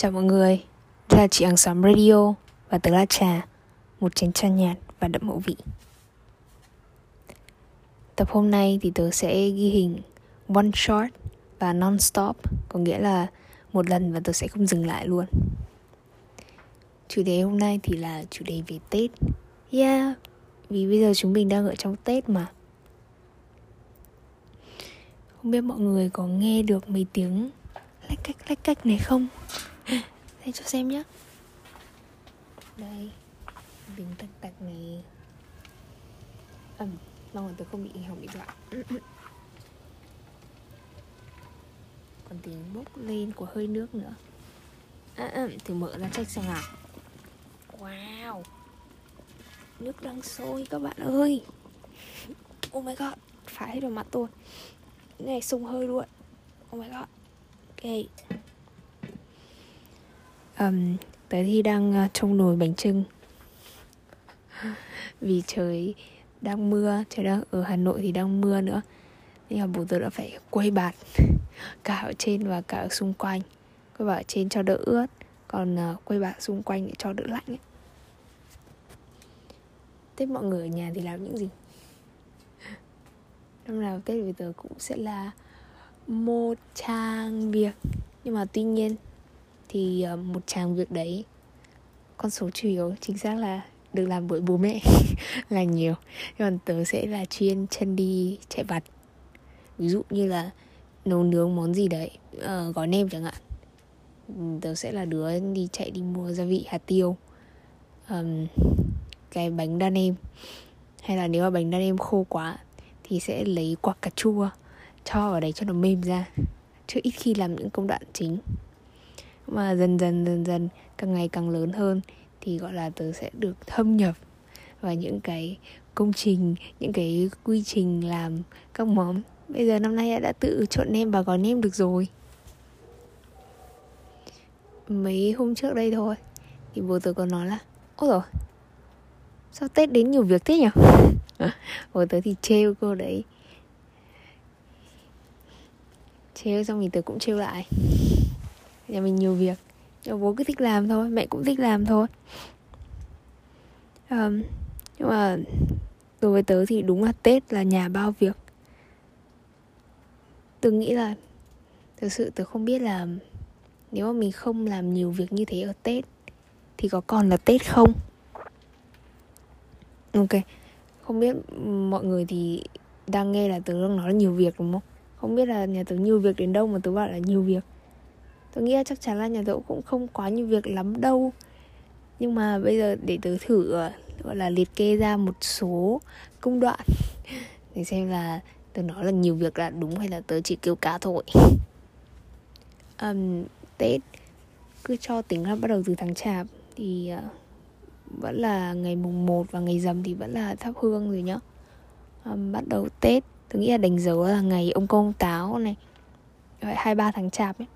Chào mọi người, đây là chị hàng xóm radio và tớ là Trà, một chén trà nhạt và đậm hậu vị. Tập hôm nay thì tớ sẽ ghi hình one shot và non-stop, có nghĩa là một lần và tớ sẽ không dừng lại luôn. Chủ đề hôm nay thì là chủ đề về Tết. Yeah, vì bây giờ chúng mình đang ở trong Tết mà. Không biết mọi người có nghe được mấy tiếng lách cách lách cách này không? Đây cho xem nhé Đây bình tạch tạch này. Ẩm um, Mong là tôi không bị hỏng điện thoại Còn tiếng bốc lên của hơi nước nữa. À, à, Thử mở ra check xem nào. Wow Nước đang sôi các bạn ơi. Oh my god Phải hết vào mặt tôi. Cái này sung hơi luôn. Oh my god. Ok um, Tớ thì đang ờ, uh, trong nồi bánh trưng Vì trời đang mưa Trời đang ở Hà Nội thì đang mưa nữa Nên là bố tớ đã phải quay bạt Cả ở trên và cả ở xung quanh Quay bạt ở trên cho đỡ ướt Còn ờ, uh, quay bạt xung quanh để cho đỡ lạnh ấy. Tết mọi người ở nhà thì làm những gì? Năm nào Tết với tớ cũng sẽ là một trang việc Nhưng mà tuy nhiên thì ờ, một chàng việc đấy con số chủ yếu chính xác là được làm bởi bố mẹ là nhiều. Còn tớ sẽ là chuyên chân đi chạy vặt. Ví dụ như là nấu nướng món gì đấy à, gói nem chẳng hạn. Tớ sẽ là đứa đi chạy đi mua gia vị hạt tiêu um, cái bánh đa nem. Hay là nếu mà bánh đa nem khô quá thì sẽ lấy quả cà chua cho vào đấy cho nó mềm ra. Chứ ít khi làm những công đoạn chính mà dần dần dần dần, càng ngày càng lớn hơn thì, gọi là, tớ sẽ được thâm nhập vào những cái công trình, những cái quy trình làm các món. Bây giờ năm nay đã tự trộn nem và gói nem được rồi. Mấy hôm trước đây thôi, thì bố tớ có nói là, ôi rồi sao tết đến nhiều việc thế nhỉ? Bố tớ thì trêu cô đấy. Trêu xong thì tớ cũng trêu lại nhà mình nhiều việc. Nhưng bố cứ thích làm thôi mẹ cũng thích làm thôi. Um, nhưng mà đối với tớ thì đúng là tết là nhà bao việc. Tớ nghĩ là thực sự tớ không biết là nếu mà mình không làm nhiều việc như thế ở tết thì có còn là tết không? Ok không biết mọi người thì đang nghe là tớ đang nói là nhiều việc đúng không? Không biết là nhà tớ nhiều việc đến đâu mà tớ bảo là nhiều việc tôi nghĩ là chắc chắn là nhà tớ cũng không quá nhiều việc lắm đâu. Nhưng mà bây giờ để tớ thử ờ, gọi là liệt kê ra một số công đoạn để xem là tớ nói là nhiều việc là đúng hay là tớ chỉ kêu cá thôi. Um, tết cứ cho tính là bắt đầu từ tháng chạp thì uh, vẫn là ngày mùng 1 và ngày rằm thì vẫn là thắp hương rồi nhá. Um, bắt đầu tết tôi nghĩ là đánh dấu là ngày ông công táo này hai ba tháng chạp ấy.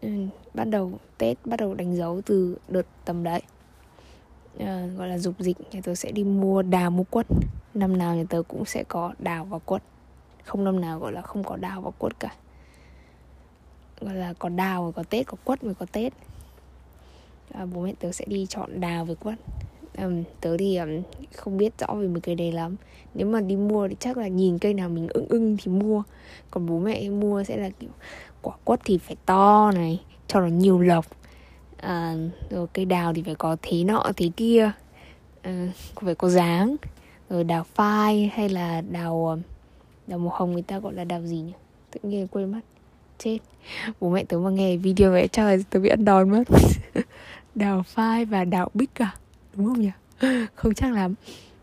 Ừ, bắt đầu tết bắt đầu đánh dấu từ đợt tầm đấy. À, gọi là dục dịch nhà tớ sẽ đi mua đào mua quất. Năm nào nhà tớ cũng sẽ có đào và quất. Không năm nào gọi là không có đào và quất cả. Gọi là có đào rồi có tết có quất mới có tết. À, bố mẹ tớ sẽ đi chọn đào với quất. Um, tớ thì um, không biết rõ về mấy cây này lắm. Nếu mà đi mua thì chắc là nhìn cây nào mình ưng ưng thì mua. Còn bố mẹ mua sẽ là kiểu quả quất thì phải to này cho nó nhiều lộc à, rồi cây đào thì phải có thế nọ thế kia. À, phải có dáng. Rồi đào phai hay là đào à, đào màu hồng người ta gọi là đào gì nhỉ? Tự nhiên quên mất. Chết. Bố mẹ tớ mà nghe video vậy là tớ bị ăn đòn mất. Đào phai và đào bích à? Đúng không nhỉ? Không chắc lắm.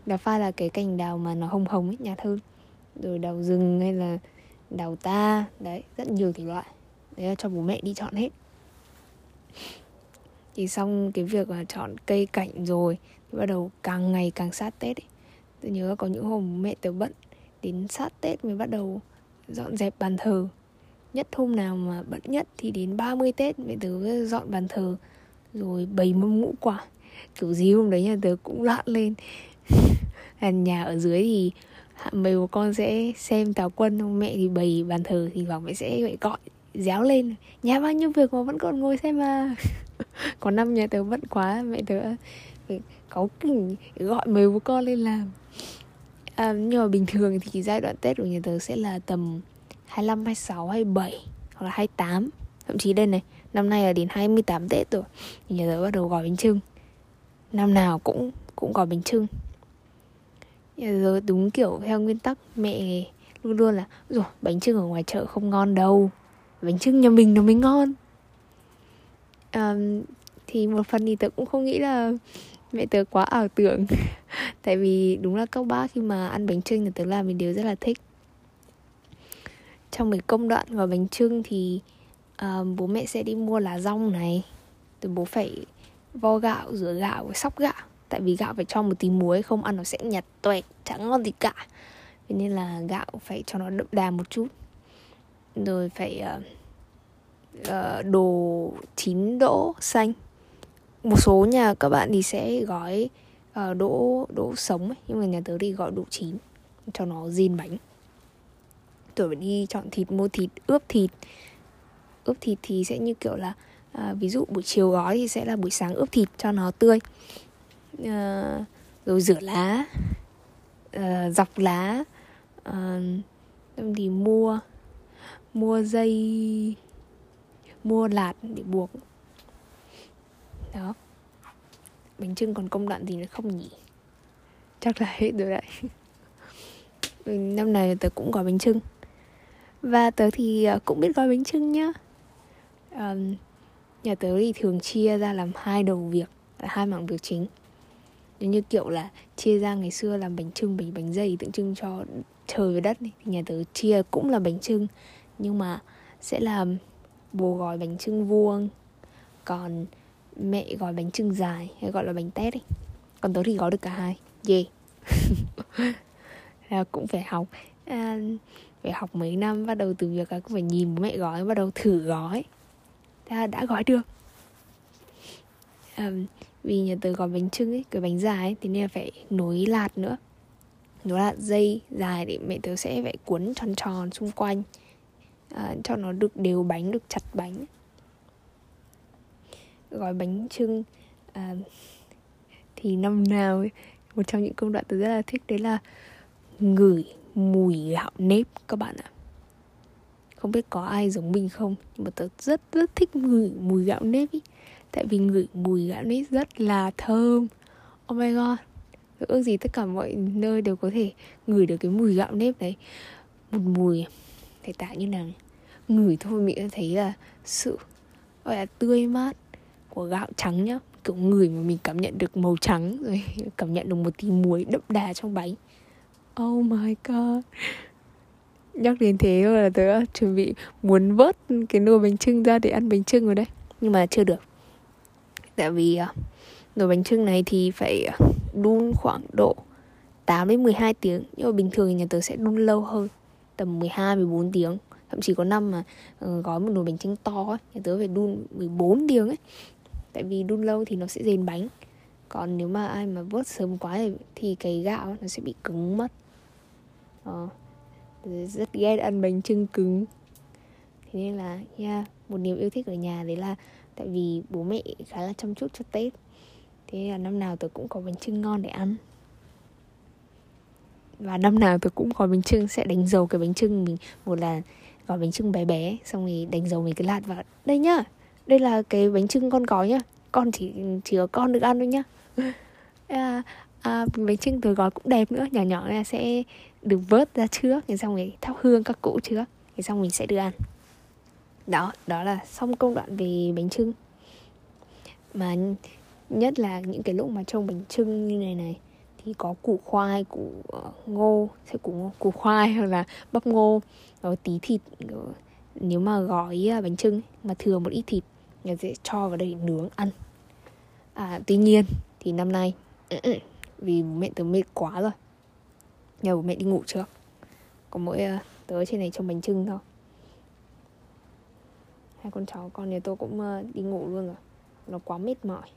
Đào phai là cái cành đào mà nó hồng hồng ấy nhạt hơn rồi đào rừng hay là đào ta. Đấy rất nhiều thể loại đấy là cho bố mẹ đi chọn hết. Thì xong cái việc là chọn cây cảnh rồi, thì bắt đầu càng ngày càng sát tết ấy. tôi nhớ có những hôm mẹ tớ bận, đến sát tết mới bắt đầu dọn dẹp bàn thờ. Nhất hôm nào mà bận nhất thì đến 30 tết mẹ tớ dọn bàn thờ, rồi bày mâm ngũ quả. Kiểu gì hôm đấy nhà tớ cũng loạn lên. Là nhà ở dưới thì mấy bố con sẽ xem táo quân, mẹ thì bày bàn thờ thì bảo mẹ sẽ gọi gọi réo lên. Nhà bao nhiêu việc mà vẫn còn ngồi xem mà. Có năm nhà tớ bận quá mẹ tớ ừ, có kỉnh gọi mấy bố con lên làm. À, nhưng mà bình thường thì giai đoạn tết của nhà tớ sẽ là tầm 25, 26, 27 hoặc là 28 thậm chí đây này năm nay là đến 28 tết rồi thì nhà tớ bắt đầu gói bánh trưng năm nào cũng cũng gói bánh trưng nhà tớ đúng kiểu theo nguyên tắc mẹ luôn luôn là rồi bánh trưng ở ngoài chợ không ngon đâu bánh trưng nhà mình nó mới ngon. Um, thì một phần thì tớ cũng không nghĩ là mẹ tớ quá ảo tưởng. Tại vì đúng là các bác khi mà ăn bánh trưng thì tớ làm mình đều rất là thích. Trong mấy công đoạn gói bánh trưng thì uh, bố mẹ sẽ đi mua lá rong này. Rồi bố phải vo gạo rửa gạo sóc gạo. Tại vì gạo phải cho một tí muối không ăn nó sẽ nhạt toẹt chẳng ngon gì cả. Thế nên là gạo phải cho nó đậm đà một chút rồi phải uh, uh, đồ chín đỗ xanh. Một số nhà các bạn thì sẽ gói uh, đỗ đỗ sống ấy, nhưng mà nhà tớ thì gọi đỗ chín cho nó zin bánh. Rồi phải đi chọn thịt mua thịt ướp thịt. Ướp thịt thì sẽ như kiểu là à, ví dụ buổi chiều gói thì sẽ là buổi sáng ướp thịt cho nó tươi. À, rồi rửa lá à, dọc lá à, thì mua mua dây mua lạt để buộc. Đó. Bánh trưng còn công đoạn gì nữa không nhỉ? Chắc là hết rồi đấy. Năm nay tớ cũng gói bánh trưng và tớ thì à, cũng biết gói bánh trưng nhá. Um, nhà tớ thì thường chia ra làm hai đầu việc hai mảng việc chính. Giống như kiểu là chia ra ngày xưa làm bánh trưng bánh bánh dày tượng trưng cho trời và đất này. thì nhà tớ chia cũng là bánh trưng nhưng mà sẽ là bố gói bánh trưng vuông còn mẹ gói bánh trưng dài hay gọi là bánh tét ấy. Còn tớ thì gói được cả hai. Yeah. Là cũng phải học. À, phải học mấy năm bắt đầu từ việc là cũng phải nhìn bố mẹ gói bắt đầu thử gói. Ta đã gói được. À, vì nhà tớ gói bánh trưng ấy cái bánh dài ấy thì nên là phải nối lạt nữa. Nối lạt dây dài để mẹ tớ sẽ phải cuốn tròn tròn xung quanh à, cho nó được đều bánh được chặt bánh. Gói bánh trưng à, ờ, thì năm nào ấy, một trong những công đoạn tôi rất là thích đấy là ngửi mùi gạo nếp các bạn ạ. Không biết có ai giống mình không nhưng mà tớ rất rất thích ngửi mùi gạo nếp ý. Tại vì ngửi mùi gạo nếp rất là thơm. Oh my god. Tôi ước gì tất cả mọi nơi đều có thể ngửi được cái mùi gạo nếp đấy. Một mùi thể tạo như là ngửi thôi mình đã thấy là sự, gọi là, tươi mát của gạo trắng nhá. Kiểu người mà mình cảm nhận được màu trắng, rồi cảm nhận được một tí muối đậm đà trong bánh. Oh my god. Nhắc đến thế là tớ chuẩn bị muốn vớt cái nồi bánh trưng ra để ăn bánh trưng rồi đấy. Nhưng mà chưa được. Tại vì à, nồi bánh trưng này thì phải à, đun khoảng độ 8 đến 12 tiếng. Nhưng mà bình thường nhà tớ sẽ đun lâu hơn tầm 12 14 tiếng. Thậm chí có năm mà ờ, gói một nồi bánh trưng to ấy, nhà tớ phải đun 14 tiếng ấy. Tại vì đun lâu thì nó sẽ dền bánh. Còn nếu mà ai mà vớt sớm quá thì, thì cái gạo nó sẽ bị cứng mất. Ờ, rất ghét ăn bánh trưng cứng. Thế nên là yeah, một niềm yêu thích ở nhà đấy là tại vì bố mẹ khá là chăm chút cho tết. Thế là năm nào tôi cũng có bánh trưng ngon để ăn và năm nào tôi cũng gói bánh trưng sẽ đánh dầu cái bánh trưng mình. Một là gói bánh trưng bé bé xong rồi đánh dầu mình cái lạt vào. Đây nhá đây là cái bánh trưng con gói nhá. Con chỉ chỉ có con được ăn thôi nhá. À, à, bánh trưng tôi gói cũng đẹp nữa. Nhỏ nhỏ là sẽ được vớt ra trước thì xong rồi thắp hương các cụ trước thì xong mình sẽ được ăn. Đó đó là xong công đoạn về bánh trưng mà nhất là những cái lúc mà trông bánh trưng như này này thì có củ khoai củ uh, ngô sẽ củ củ khoai hoặc là bắp ngô rồi tí thịt ờ, nếu mà gói ờ, bánh trưng mà thừa một ít thịt người sẽ cho vào đây nướng ăn. À tuy nhiên thì năm nay vì mẹ tớ mệt quá rồi nhờ bố mẹ đi ngủ trước có mỗi uh, tớ trên này trông bánh trưng thôi. Hai con cháu con nhà tôi cũng uh, đi ngủ luôn rồi nó quá mệt mỏi.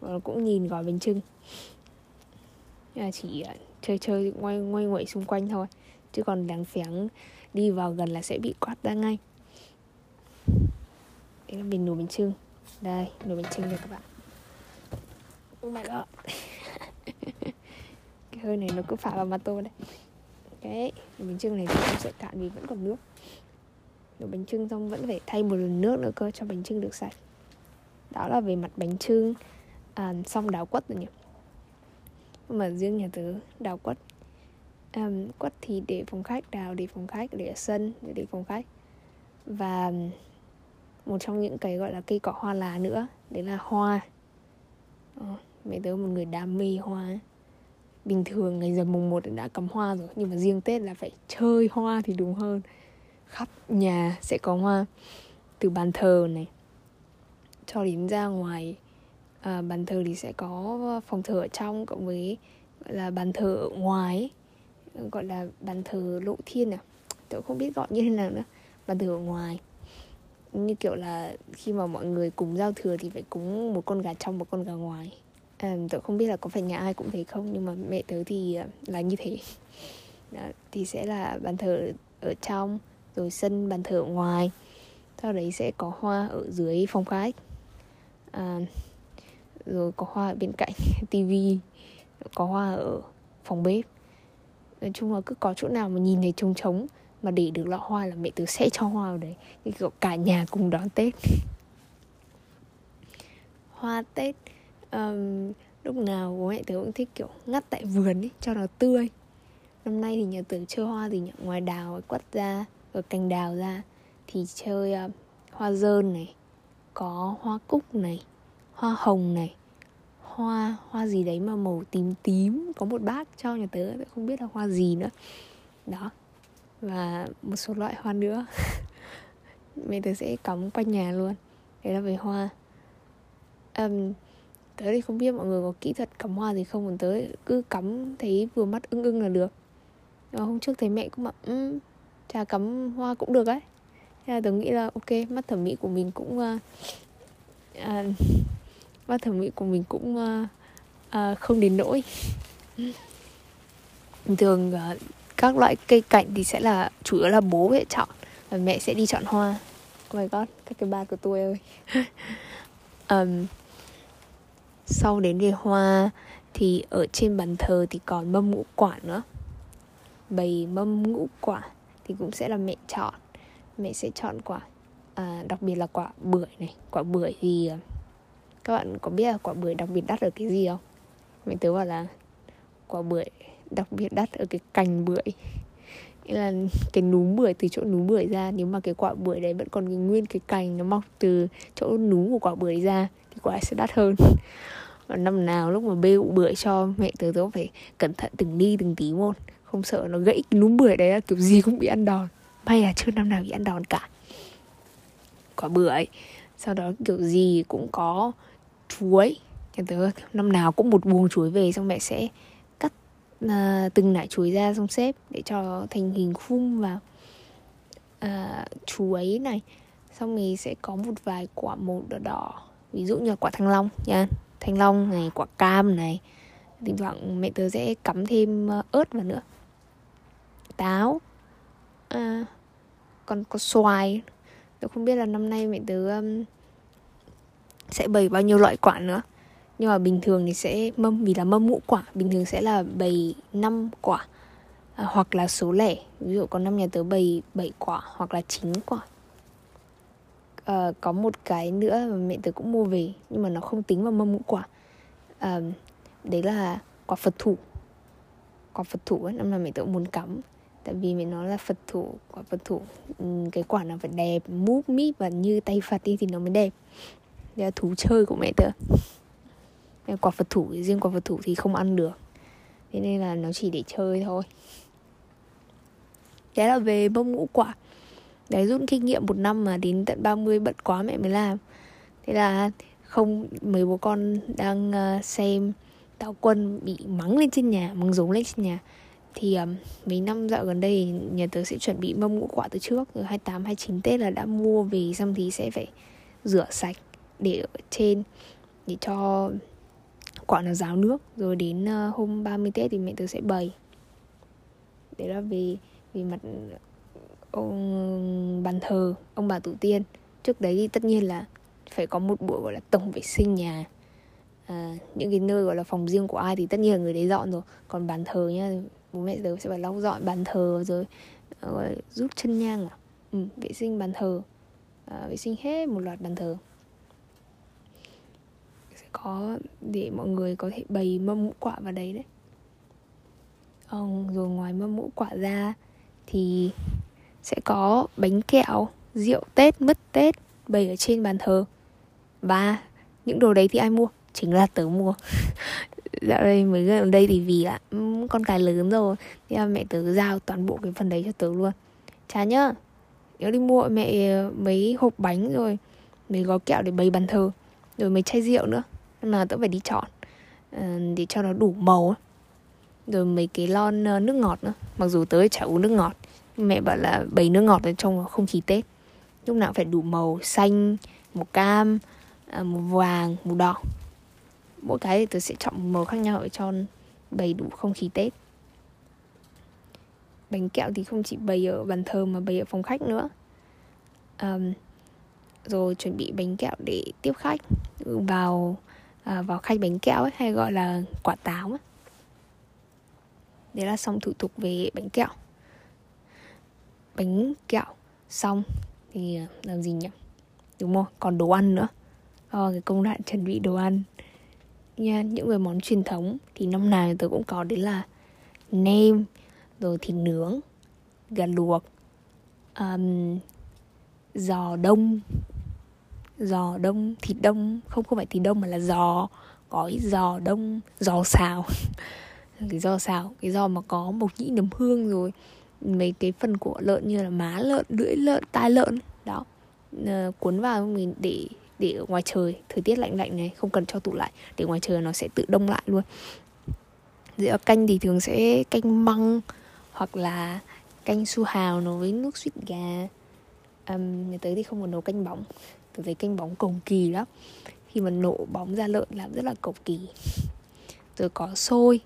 Và nó cũng nhìn gói bánh trưng là chỉ uh, chơi chơi ngoay ngoay nguậy xung quanh thôi. Chứ còn đáng phén đi vào gần là sẽ bị quát ra ngay. Đấy là về nồi bánh trưng. Đây nồi bánh trưng đây các bạn. Oh my god cái hơi này nó cứ phả vào mặt tôi đấy đấy nồi bánh trưng này thì cũng sẽ cạn vì vẫn còn nước. Nồi bánh trưng xong vẫn phải thay một lần nước nữa cơ cho bánh trưng được sạch. Đó là về mặt bánh trưng. À, xong đào quất rồi nhỉ mà riêng nhà tớ đào quất. Um, quất thì để phòng khách đào để phòng khách để ở sân để để phòng khách. Và một trong những cái gọi là cây cỏ hoa lá nữa đấy là hoa. Ờ, mẹ tớ một người đam mê hoa bình thường ngày giờ mùng 1 đã cắm hoa rồi nhưng mà riêng tết là phải chơi hoa thì đúng hơn. Khắp nhà sẽ có hoa từ bàn thờ này cho đến ra ngoài à, bàn thờ thì sẽ có ờ, phòng thờ ở trong cộng với gọi là bàn thờ ở ngoài ờ, gọi là bàn thờ lộ thiên à? Tôi không biết gọi như thế nào nữa. Bàn thờ ở ngoài. Như kiểu là khi mà mọi người cùng giao thừa thì phải cúng một con gà trong một con gà ngoài. À, tôi không biết là có phải nhà ai cũng thế không nhưng mà mẹ tớ thì là như thế. Đó, thì sẽ là bàn thờ ở trong rồi sân bàn thờ ở ngoài. Sau đấy sẽ có hoa ở dưới phòng khách à, rồi có hoa ở bên cạnh tivi có hoa ở phòng bếp. Nói chung là cứ có chỗ nào mà nhìn thấy trống trống mà để được lọ hoa là mẹ tớ sẽ cho hoa vào đấy. Thì kiểu cả nhà cùng đón tết. Hoa tết um, lúc nào bố mẹ tớ cũng thích kiểu ngắt tại vườn ấy cho nó tươi. Năm nay thì nhà tớ chơi hoa gì nhỉ? Ngoài đào quất ra ở cành đào ra thì chơi uh, hoa dơn này có hoa cúc này hoa hồng này hoa hoa gì đấy mà màu tím tím có một bác cho nhà tớ không biết là hoa gì nữa. Đó và một số loại hoa nữa. Mẹ tớ sẽ cắm quanh nhà luôn. Đấy là về hoa. Um, tớ thì không biết mọi người có kỹ thuật cắm hoa gì không còn tớ cứ cắm thấy vừa mắt ưng ưng là được. Và hôm trước thấy mẹ cũng bảo um, chà cắm hoa cũng được ấy. Thế là tớ nghĩ là ok mắt thẩm mỹ của mình cũng uh, uh, và thẩm mỹ của mình cũng uh, uh, không đến nỗi. Thường uh, các loại cây cảnh thì sẽ là chủ yếu là bố sẽ chọn và mẹ sẽ đi chọn hoa. Oh my god các cái ba của tôi ơi. Um, sau đến về hoa thì ở trên bàn thờ thì còn mâm ngũ quả nữa. Bày mâm ngũ quả thì cũng sẽ là mẹ chọn. Mẹ sẽ chọn quả à, đặc biệt là quả bưởi này. Quả bưởi thì các bạn có biết là quả bưởi đặc biệt đắt ở cái gì không? Mẹ tớ bảo là quả bưởi đặc biệt đắt ở cái cành bưởi. Nghĩa là cái núm bưởi, từ chỗ núm bưởi ra, nếu mà cái quả bưởi đấy vẫn còn cái nguyên cái cành nó mọc từ chỗ núm của quả bưởi ra thì quả sẽ đắt hơn. Và năm nào lúc mà bê ụ bưởi cho mẹ tớ tớ phải cẩn thận từng đi từng tí một, không sợ nó gãy cái núm bưởi đấy là kiểu gì cũng bị ăn đòn. May là chưa năm nào bị ăn đòn cả. Quả bưởi sau đó kiểu gì cũng có chuối. Nhà tớ năm nào cũng một buồng chuối về xong mẹ sẽ cắt uh, từng nải chuối ra xong xếp để cho thành hình khung vào uh, à, chuối này. Xong mình sẽ có một vài quả màu đỏ đỏ ví dụ như là quả thanh long nha. Thanh long này quả cam này. Thỉnh thoảng mẹ tớ sẽ cắm thêm à, ớt vào nữa. Táo. À, còn có xoài. Tôi không biết là năm nay mẹ tớ um, sẽ bày bao nhiêu loại quả nữa. Nhưng mà bình thường thì sẽ mâm vì là mâm ngũ quả bình thường sẽ là bày 5 quả à, hoặc là số lẻ. Ví dụ có năm nhà tớ bày 7 quả hoặc là 9 quả. À, có một cái nữa mà mẹ tớ cũng mua về nhưng mà nó không tính vào mâm ngũ quả. À, đấy là quả phật thủ. Quả phật thủ ấy, năm nào mẹ tớ cũng muốn cắm. Tại vì mẹ nói là phật thủ quả phật thủ ừ, cái quả nào phải đẹp múp mít và như tay phật đi thì nó mới đẹp đây là thú chơi của mẹ tớ. Quả phật thủ riêng quả phật thủ thì không ăn được. Thế nên là nó chỉ để chơi thôi. Đấy là về bông ngũ quả. Đấy rút kinh nghiệm một năm mà đến tận 30 bận quá mẹ mới làm. Thế là không mấy bố con đang ờ, xem Tào quân bị mắng lên trên nhà mắng giống lên trên nhà. Thì um, mấy năm dạo gần đây nhà tớ sẽ chuẩn bị mâm ngũ quả từ trước. Từ 28 29 Tết là đã mua về xong thì sẽ phải rửa sạch để ở trên để cho quả nó ráo nước. Rồi đến ờ, hôm 30 Tết thì mẹ tớ sẽ bày. Đấy là về về mặt ông bàn thờ ông bà tổ tiên. Trước đấy thì tất nhiên là phải có một buổi gọi là tổng vệ sinh nhà. À, những cái nơi gọi là phòng riêng của ai thì tất nhiên là người đấy dọn rồi. Còn bàn thờ nhá bố mẹ tớ sẽ phải lau dọn bàn thờ rồi ờ, rút chân nhang à? Ừ, vệ sinh bàn thờ. À, vệ sinh hết một loạt bàn thờ có để mọi người có thể bày mâm ngũ quả vào đấy đấy. Ừ, rồi ngoài mâm ngũ quả ra thì sẽ có bánh kẹo rượu tết mứt tết bày ở trên bàn thờ. Và những đồ đấy thì ai mua? Chính là tớ mua. Dạo đây mới gần đây thì vì là ừ, con cái lớn rồi thì mẹ tớ giao toàn bộ cái phần đấy cho tớ luôn. Chả nhá nhớ đi mua mẹ mấy hộp bánh rồi mấy gói kẹo để bày bàn thờ rồi mấy chai rượu nữa nên là tớ phải đi chọn. Ờ, để cho nó đủ màu rồi mấy cái lon ờ, nước ngọt nữa. Mặc dù tớ chả uống nước ngọt. Mẹ bảo là bày nước ngọt ở trong không khí tết. Lúc nào phải đủ màu xanh màu cam ờ, màu vàng màu đỏ. Mỗi cái thì tớ sẽ chọn một màu khác nhau để cho bày đủ không khí tết. Bánh kẹo thì không chỉ bày ở bàn thờ mà bày ở phòng khách nữa. Um, rồi chuẩn bị bánh kẹo để tiếp khách. Vào à, vào khay bánh kẹo ấy, hay gọi là quả táo ấy. đấy là xong thủ tục về bánh kẹo. Bánh kẹo xong thì à, làm gì nhỉ? Đúng không còn đồ ăn nữa. Oh, cái công đoạn chuẩn bị đồ ăn. Nha những cái món truyền thống thì năm nào tôi cũng có đấy là nem rồi thịt nướng gà luộc um, giò đông giò đông thịt đông. Không không phải thịt đông mà là giò. Gói giò đông giò xào. Cái giò xào cái giò mà có mộc nhĩ nấm hương rồi. Mấy cái phần của lợn như là má lợn lưỡi lợn tai lợn đó. À, cuốn vào mình để để ở ngoài trời. Thời tiết lạnh lạnh này không cần cho tủ lại để ngoài trời nó sẽ tự đông lại luôn. Giữa canh thì thường sẽ canh măng hoặc là canh su hào nấu với nước suýt gà. Um, tới thì không còn nấu canh bóng về kênh bóng cầu kỳ lắm. Khi mà nổ bóng ra lợn làm rất là cầu kỳ. Rồi có xôi.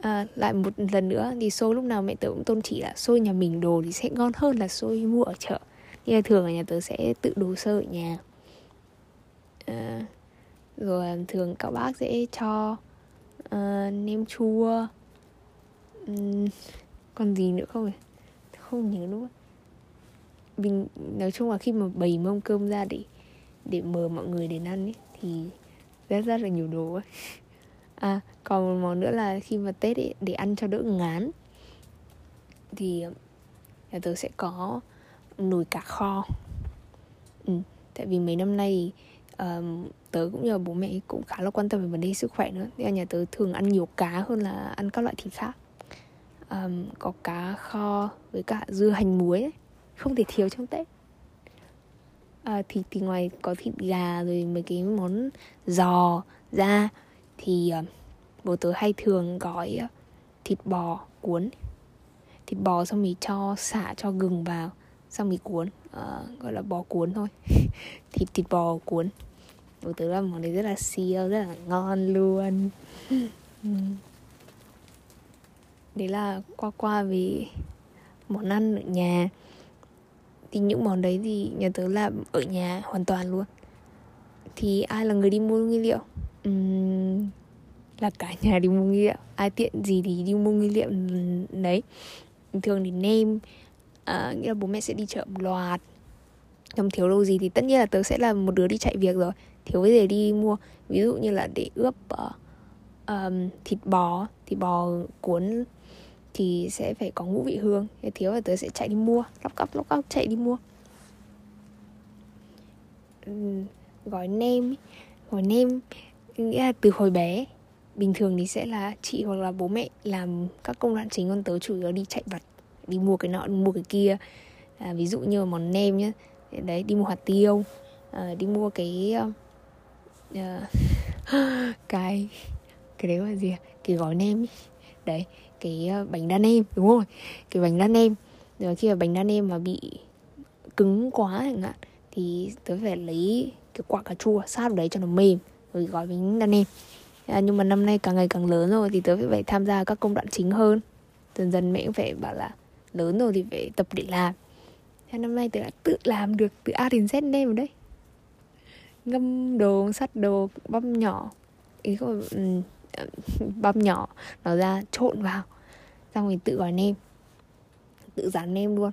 À, lại một lần nữa thì xôi lúc nào mẹ tớ cũng tôn chỉ là xôi nhà mình đồ thì sẽ ngon hơn là xôi mua ở chợ. Nhưng mà thường ở nhà tớ sẽ tự đồ sơ ở nhà. À, rồi thường các bác sẽ cho uh, nem chua. Um, còn gì nữa không không nhớ đúng không mình nói chung là khi mà bày mâm cơm ra để để mời mọi người đến ăn ấy thì rất rất là nhiều đồ ấy. À còn một món nữa là khi mà tết ấy để ăn cho đỡ ngán thì nhà tớ sẽ có nồi cá kho. Ừ, tại vì mấy năm nay um, tớ cũng như bố mẹ cũng khá là quan tâm về vấn đề sức khỏe nữa nên nhà tớ thường ăn nhiều cá hơn là ăn các loại thịt khác. Um, có cá kho với cả dưa hành muối ấy không thể thiếu trong tết. À, thịt thì ngoài có thịt gà rồi mấy cái món giò da thì uh, bố tớ hay thường gói uh, thịt bò cuốn. Thịt bò xong mình cho xả cho gừng vào xong mình cuốn uh, gọi là bò cuốn thôi. Thịt thịt bò cuốn. Bố tớ làm món đấy rất là siêu rất là ngon luôn. Đấy là qua qua vì món ăn ở nhà thì những món đấy thì nhà tớ làm ở nhà hoàn toàn luôn. Thì ai là người đi mua nguyên liệu? Uhm, là cả nhà đi mua nguyên liệu. Ai tiện gì thì đi mua nguyên liệu đấy. Thường thì nem à, nghĩa là bố mẹ sẽ đi chợ một loạt. Không thiếu đâu gì thì tất nhiên là tớ sẽ là một đứa đi chạy việc rồi. Thiếu cái gì đi mua. Ví dụ như là để ướp uh, um, thịt bò thịt bò cuốn thì sẽ phải có ngũ vị hương. Thiếu là tớ sẽ chạy đi mua lóc cóc lóc cóc chạy đi mua. Gói nem gói nem nghĩa là từ hồi bé bình thường thì sẽ là chị hoặc là bố mẹ làm các công đoạn chính con tớ chủ yếu đi chạy vặt đi mua cái nọ đi mua cái kia. À, ví dụ như món nem nhá đấy đi mua hạt tiêu à, đi mua cái uh, cái cái đấy là gì à? cái gói nem đấy cái ờ, bánh đa nem đúng rồi cái bánh đa nem. Rồi khi mà bánh đa nem mà bị cứng quá chẳng hạn thì tớ phải lấy cái quả cà chua sát vào đấy cho nó mềm rồi gói bánh đa nem. À, nhưng mà năm nay càng ngày càng lớn rồi thì tớ phải tham gia các công đoạn chính hơn. Dần dần mẹ cũng phải bảo là lớn rồi thì phải tập để làm. Năm nay tớ đã tự làm được từ A đến Z nem rồi đấy. Ngâm đồ sắt đồ băm nhỏ. Ý không um, băm nhỏ nó ra trộn vào. Xong rồi tự gói nem tự dán nem luôn.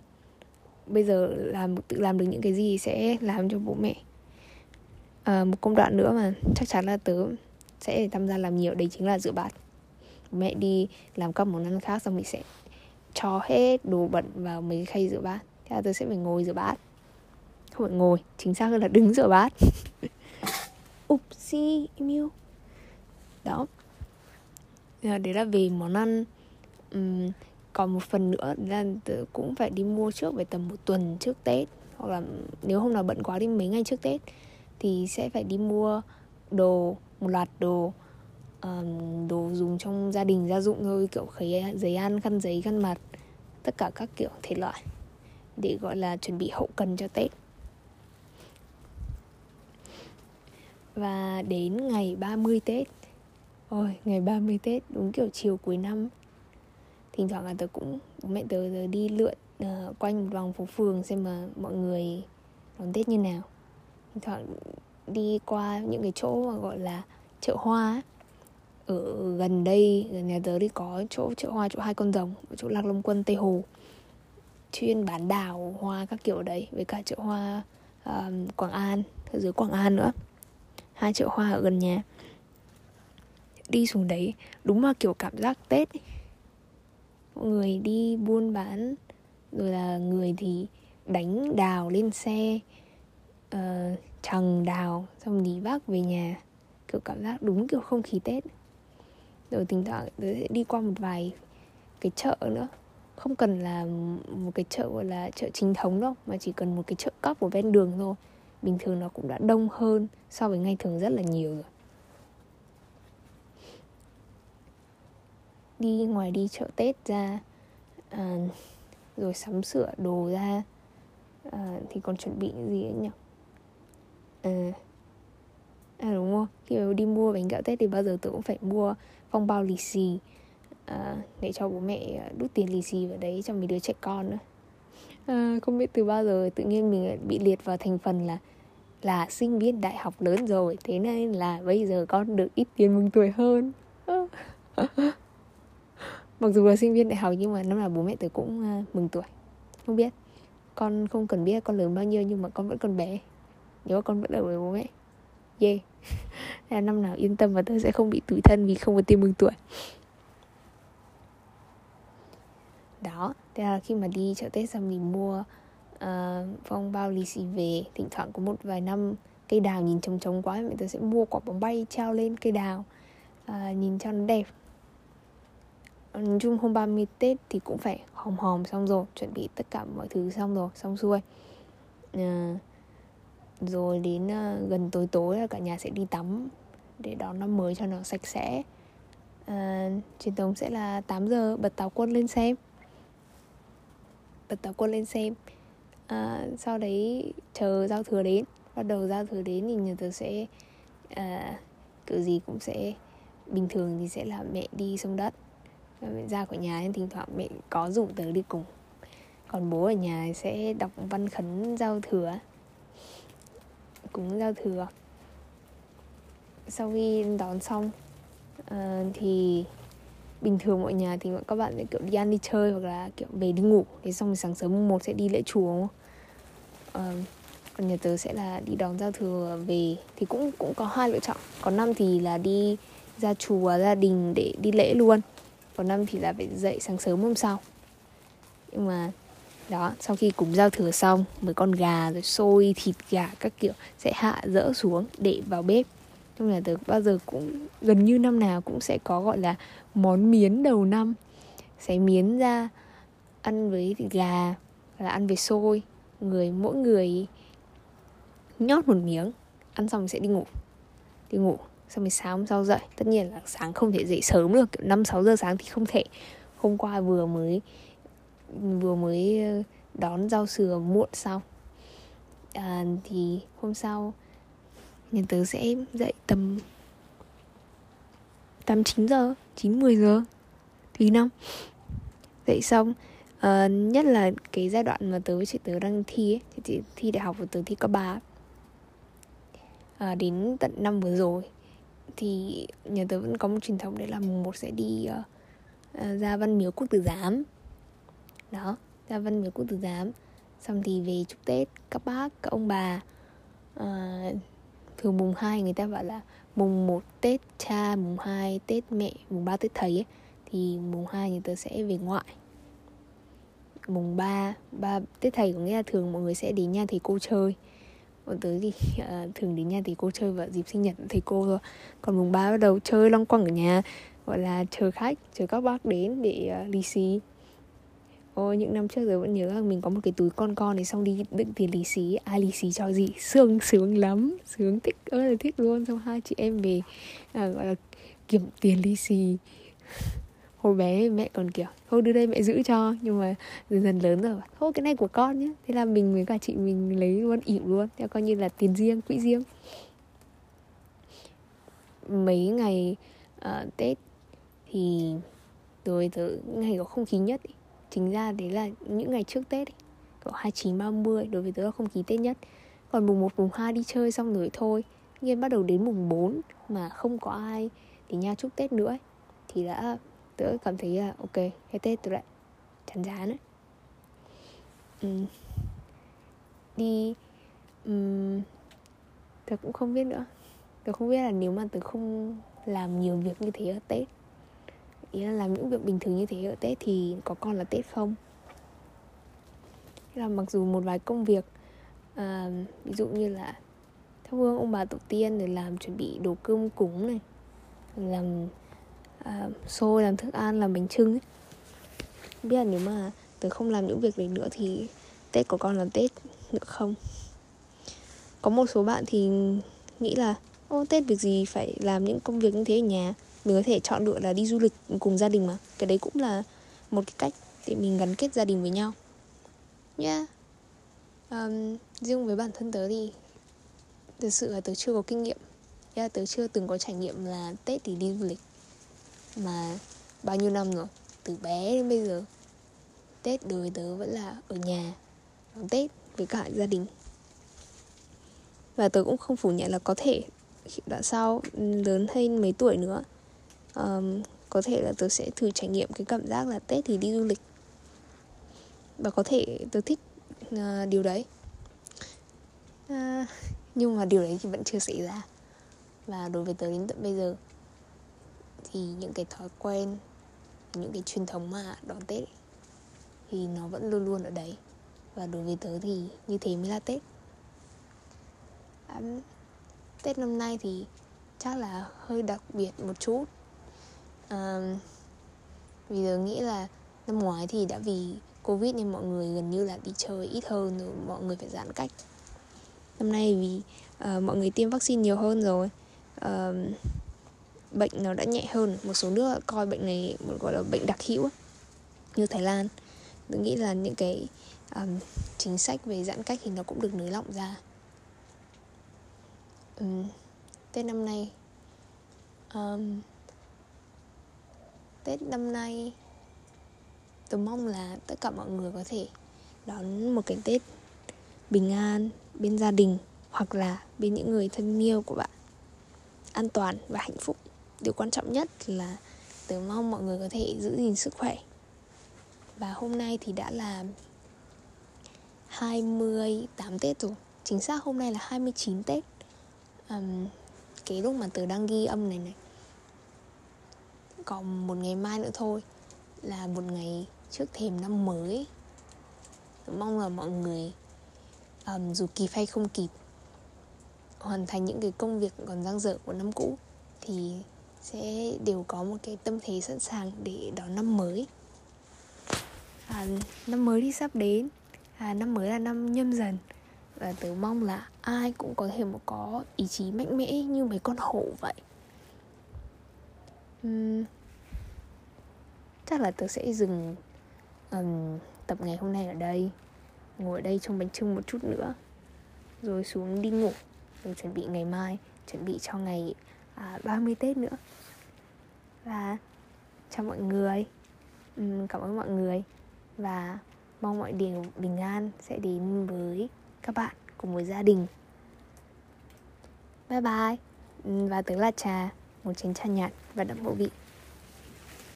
Bây giờ làm tự làm được những cái gì sẽ làm cho bố mẹ. À, một công đoạn nữa mà chắc chắn là tớ sẽ tham gia làm nhiều đấy chính là rửa bát. Mẹ đi làm các món ăn khác xong mình sẽ cho hết đồ bẩn vào mấy khay rửa bát. Thế là tớ sẽ phải ngồi rửa bát. Không phải ngồi chính xác hơn là đứng rửa bát. Upsi em yêu đó. Ờ, đấy là về món ăn. Uhm, còn một phần nữa là cũng phải đi mua trước về tầm một tuần trước tết. Hoặc là nếu hôm nào bận quá đi mấy ngày trước tết thì sẽ phải đi mua đồ một loạt đồ um, đồ dùng trong gia đình gia dụng thôi kiểu khấy giấy ăn khăn giấy khăn mặt tất cả các kiểu thể loại để gọi là chuẩn bị hậu cần cho tết. Và đến ngày 30 Tết Ôi, ngày 30 Tết đúng kiểu chiều cuối năm. Thỉnh thoảng là tớ cũng, bố mẹ tớ, tớ đi lượn uh, quanh một vòng phố phường xem mà mọi người đón Tết như nào. Thỉnh thoảng đi qua những cái chỗ mà gọi là chợ hoa ở gần đây gần nhà tớ thì có chỗ chợ hoa chỗ hai con rồng chỗ lạc long quân tây hồ. Chuyên bán đào hoa các kiểu đấy với cả chợ hoa um, quảng an ở dưới quảng an nữa. Hai chợ hoa ở gần nhà đi xuống đấy. Đúng là kiểu cảm giác tết ấy. mọi người đi buôn bán rồi là người thì đánh đào lên xe ờ, uh, trằng đào xong đi vác về nhà. Kiểu cảm giác đúng kiểu không khí tết. Rồi thỉnh thoảng tớ sẽ đi qua một vài cái chợ nữa. Không cần là một cái chợ gọi là chợ chính thống đâu mà chỉ cần một cái chợ cóc của ven đường thôi. Bình thường nó cũng đã đông hơn so với ngày thường rất là nhiều rồi. Đi ngoài đi chợ tết ra à, rồi sắm sửa đồ ra à, thì còn chuẩn bị gì ấy nhỉ? À, à đúng không? Khi mà đi mua bánh kẹo tết thì bao giờ tôi cũng phải mua phong bao lì xì à, để cho bố mẹ à, đút tiền lì xì vào đấy cho mấy đứa trẻ con nữa à, không biết từ bao giờ tự nhiên mình bị liệt vào thành phần là là sinh viên đại học lớn rồi thế nên là bây giờ con được ít tiền mừng tuổi hơn. mặc dù là sinh viên đại học nhưng mà năm nào bố mẹ tôi cũng uh, mừng tuổi. Không biết con không cần biết con lớn bao nhiêu nhưng mà con vẫn còn bé. Nếu mà con vẫn ở với bố mẹ yeah là năm nào yên tâm và tôi sẽ không bị tủi thân vì không có tiền mừng tuổi. Đó thế là khi mà đi chợ tết xong mình mua uh, phong bao lì xì về thỉnh thoảng có một vài năm cây đào nhìn trống trống quá mẹ tôi sẽ mua quả bóng bay treo lên cây đào. Uh, nhìn cho nó đẹp. Ờ, nói chung hôm 30 Tết thì cũng phải hòm hòm xong rồi chuẩn bị tất cả mọi thứ xong rồi xong xuôi. À, rồi đến uh, gần tối tối là cả nhà sẽ đi tắm để đón năm mới cho nó sạch sẽ. À, truyền thống sẽ là 8 giờ bật táo quân lên xem. Bật táo quân lên xem. À, sau đấy chờ giao thừa đến bắt đầu giao thừa đến thì nhà tớ sẽ à, kiểu gì cũng sẽ bình thường thì sẽ là mẹ đi sông đất mẹ ra khỏi nhà nên thỉnh thoảng mẹ có rủ tớ đi cùng. Còn bố ở nhà sẽ đọc văn khấn giao thừa. Cúng giao thừa. Sau khi đón xong uh, thì bình thường mọi nhà thì các bạn sẽ kiểu đi ăn đi chơi hoặc là kiểu về đi ngủ. Thế xong sáng sớm mùng một sẽ đi lễ chùa. Uh, còn nhà tớ sẽ là đi đón giao thừa về. Thì cũng cũng có hai lựa chọn. Có năm thì là đi ra chùa gia đình để đi lễ luôn còn năm thì là phải dậy sáng sớm hôm sau. Nhưng mà đó, sau khi cúng giao thừa xong, mấy con gà rồi xôi, thịt gà các kiểu sẽ hạ dỡ xuống để vào bếp. Trong nhà tớ bao giờ cũng, gần như năm nào cũng sẽ có gọi là món miến đầu năm. Sẽ miến ra ăn với thịt gà, là ăn với xôi. Người, mỗi người nhót một miếng, ăn xong sẽ đi ngủ. Đi ngủ xong rồi sáng hôm sau dậy. Tất nhiên là sáng không thể dậy sớm được kiểu năm sáu giờ sáng thì không thể. Hôm qua vừa mới vừa mới ờ, đón rau sừa muộn xong. À, thì hôm sau nhà tớ sẽ dậy tầm tám chín giờ 9 10 giờ tùy năm. Dậy xong uh, nhất là cái giai đoạn mà tớ với chị tớ đang thi ấy chị thi đại học và tớ thi cấp ba à, đến tận năm vừa rồi thì nhà tớ vẫn có một truyền thống đấy là mùng một sẽ đi uh, uh, ra văn miếu quốc tử giám đó ra văn miếu quốc tử giám xong thì về chúc tết các bác các ông bà uh, thường mùng 2 người ta bảo là mùng 1 Tết cha, mùng 2 Tết mẹ, mùng 3 Tết thầy ấy thì mùng 2 người ta sẽ về ngoại. Mùng 3, 3 Tết thầy có nghĩa là thường mọi người sẽ đến nhà thầy cô chơi. Bọn tớ thì uh, thường đến nhà thầy cô chơi vào dịp sinh nhật thầy cô thôi. Còn mùng ba bắt đầu chơi long quăng ở nhà gọi là chờ khách, chờ các bác đến để uh, lì xì. Ôi những năm trước rồi vẫn nhớ là mình có một cái túi con con này xong đi đựng tiền lì xì Ai lì xì cho gì? Sướng sướng lắm. Sướng thích ơi là thích luôn. Xong hai chị em về à, gọi là kiểm tiền lì xì. Hồi bé mẹ còn kiểu Thôi đưa đây mẹ giữ cho Nhưng mà dần dần lớn rồi Thôi cái này của con nhé Thế là mình với cả chị mình lấy luôn ỉu luôn theo coi như là tiền riêng, quỹ riêng Mấy ngày uh, Tết Thì rồi từ ngày có không khí nhất ý chính ra đấy là những ngày trước Tết có hai chín 29 30 đối với tớ là không khí Tết nhất. Còn mùng 1 mùng 2 đi chơi xong rồi thôi. Nhưng bắt đầu đến mùng 4 mà không có ai thì nha chúc Tết nữa ấy, thì đã tớ cảm thấy là ok, cái Tết tớ lại chán chán ấy. Ừ. Đi um, tớ cũng không biết nữa. Tớ không biết là nếu mà tớ không làm nhiều việc như thế ở Tết ý là làm những việc bình thường như thế ở tết thì có còn là tết không là mặc dù một vài công việc à, ví dụ như là thắp hương ông bà tổ tiên để làm chuẩn bị đồ cơm cúng này làm à, xôi làm thức ăn làm bánh trưng ấy. biết là nếu mà tớ không làm những việc đấy nữa thì tết của con là tết nữa không? Có một số bạn thì nghĩ là ô tết việc gì phải làm những công việc như thế ở nhà? Mình có thể chọn lựa là đi du lịch cùng gia đình mà. Cái đấy cũng là một cái cách để mình gắn kết gia đình với nhau. Nhá. Yeah. um, riêng với bản thân tớ thì thực sự là tớ chưa có kinh nghiệm. Yeah, tớ chưa từng có trải nghiệm là tết thì đi du lịch mà bao nhiêu năm rồi? Từ bé đến bây giờ. Tết đối với tớ vẫn là ở nhà. Đón tết với cả gia đình. Và tớ cũng không phủ nhận là có thể đã sau lớn hơn mấy tuổi nữa. Um, có thể là tớ sẽ thử trải nghiệm cái cảm giác là tết thì đi du lịch. Và có thể tớ thích uh, điều đấy. Uh, nhưng mà điều đấy thì vẫn chưa xảy ra. Và đối với tớ đến tận bây giờ thì những cái thói quen những cái truyền thống mà đón tết ấy, thì nó vẫn luôn luôn ở đấy. Và đối với tớ thì như thế mới là tết. À, tết năm nay thì chắc là hơi đặc biệt một chút. À, vì giờ nghĩ là năm ngoái thì đã vì covid nên mọi người gần như là đi chơi ít hơn rồi mọi người phải giãn cách. Năm nay vì uh, mọi người tiêm vaccine nhiều hơn rồi. Uh, bệnh nó đã nhẹ hơn một số nước coi bệnh này gọi là bệnh đặc hữu như thái lan. Tôi nghĩ là những cái um, chính sách về giãn cách thì nó cũng được nới lỏng ra. Um, tết năm nay um, Tết năm nay Tôi mong là tất cả mọi người có thể đón một cái Tết bình an bên gia đình hoặc là bên những người thân yêu của bạn. An toàn và hạnh phúc điều quan trọng nhất là tớ mong mọi người có thể giữ gìn sức khỏe. Và hôm nay thì đã là 28 Tết rồi. Chính xác hôm nay là 29 Tết. Um, Cái lúc mà tớ đang ghi âm này này còn một ngày mai nữa thôi là một ngày trước thềm năm mới. Mong là mọi người um, dù kịp hay không kịp hoàn thành những cái công việc còn dang dở của năm cũ thì sẽ đều có một cái tâm thế sẵn sàng để đón năm mới. À, năm mới đi sắp đến. À, năm mới là năm nhâm dần. Và tớ mong là ai cũng có thể một có ý chí mạnh mẽ như mấy con hổ vậy. Uhm, chắc là tớ sẽ dừng um, tập ngày hôm nay ở đây. Ngồi ở đây trong bánh trưng một chút nữa. Rồi xuống đi ngủ. Rồi chuẩn bị ngày mai chuẩn bị cho ngày à, 30 Tết nữa và chào mọi người. Um, cảm ơn mọi người. Và mong mọi điều bình an sẽ đến với các bạn cùng với gia đình. Bye bye. Và tớ là trà một chén trà nhạt và đậm hậu vị.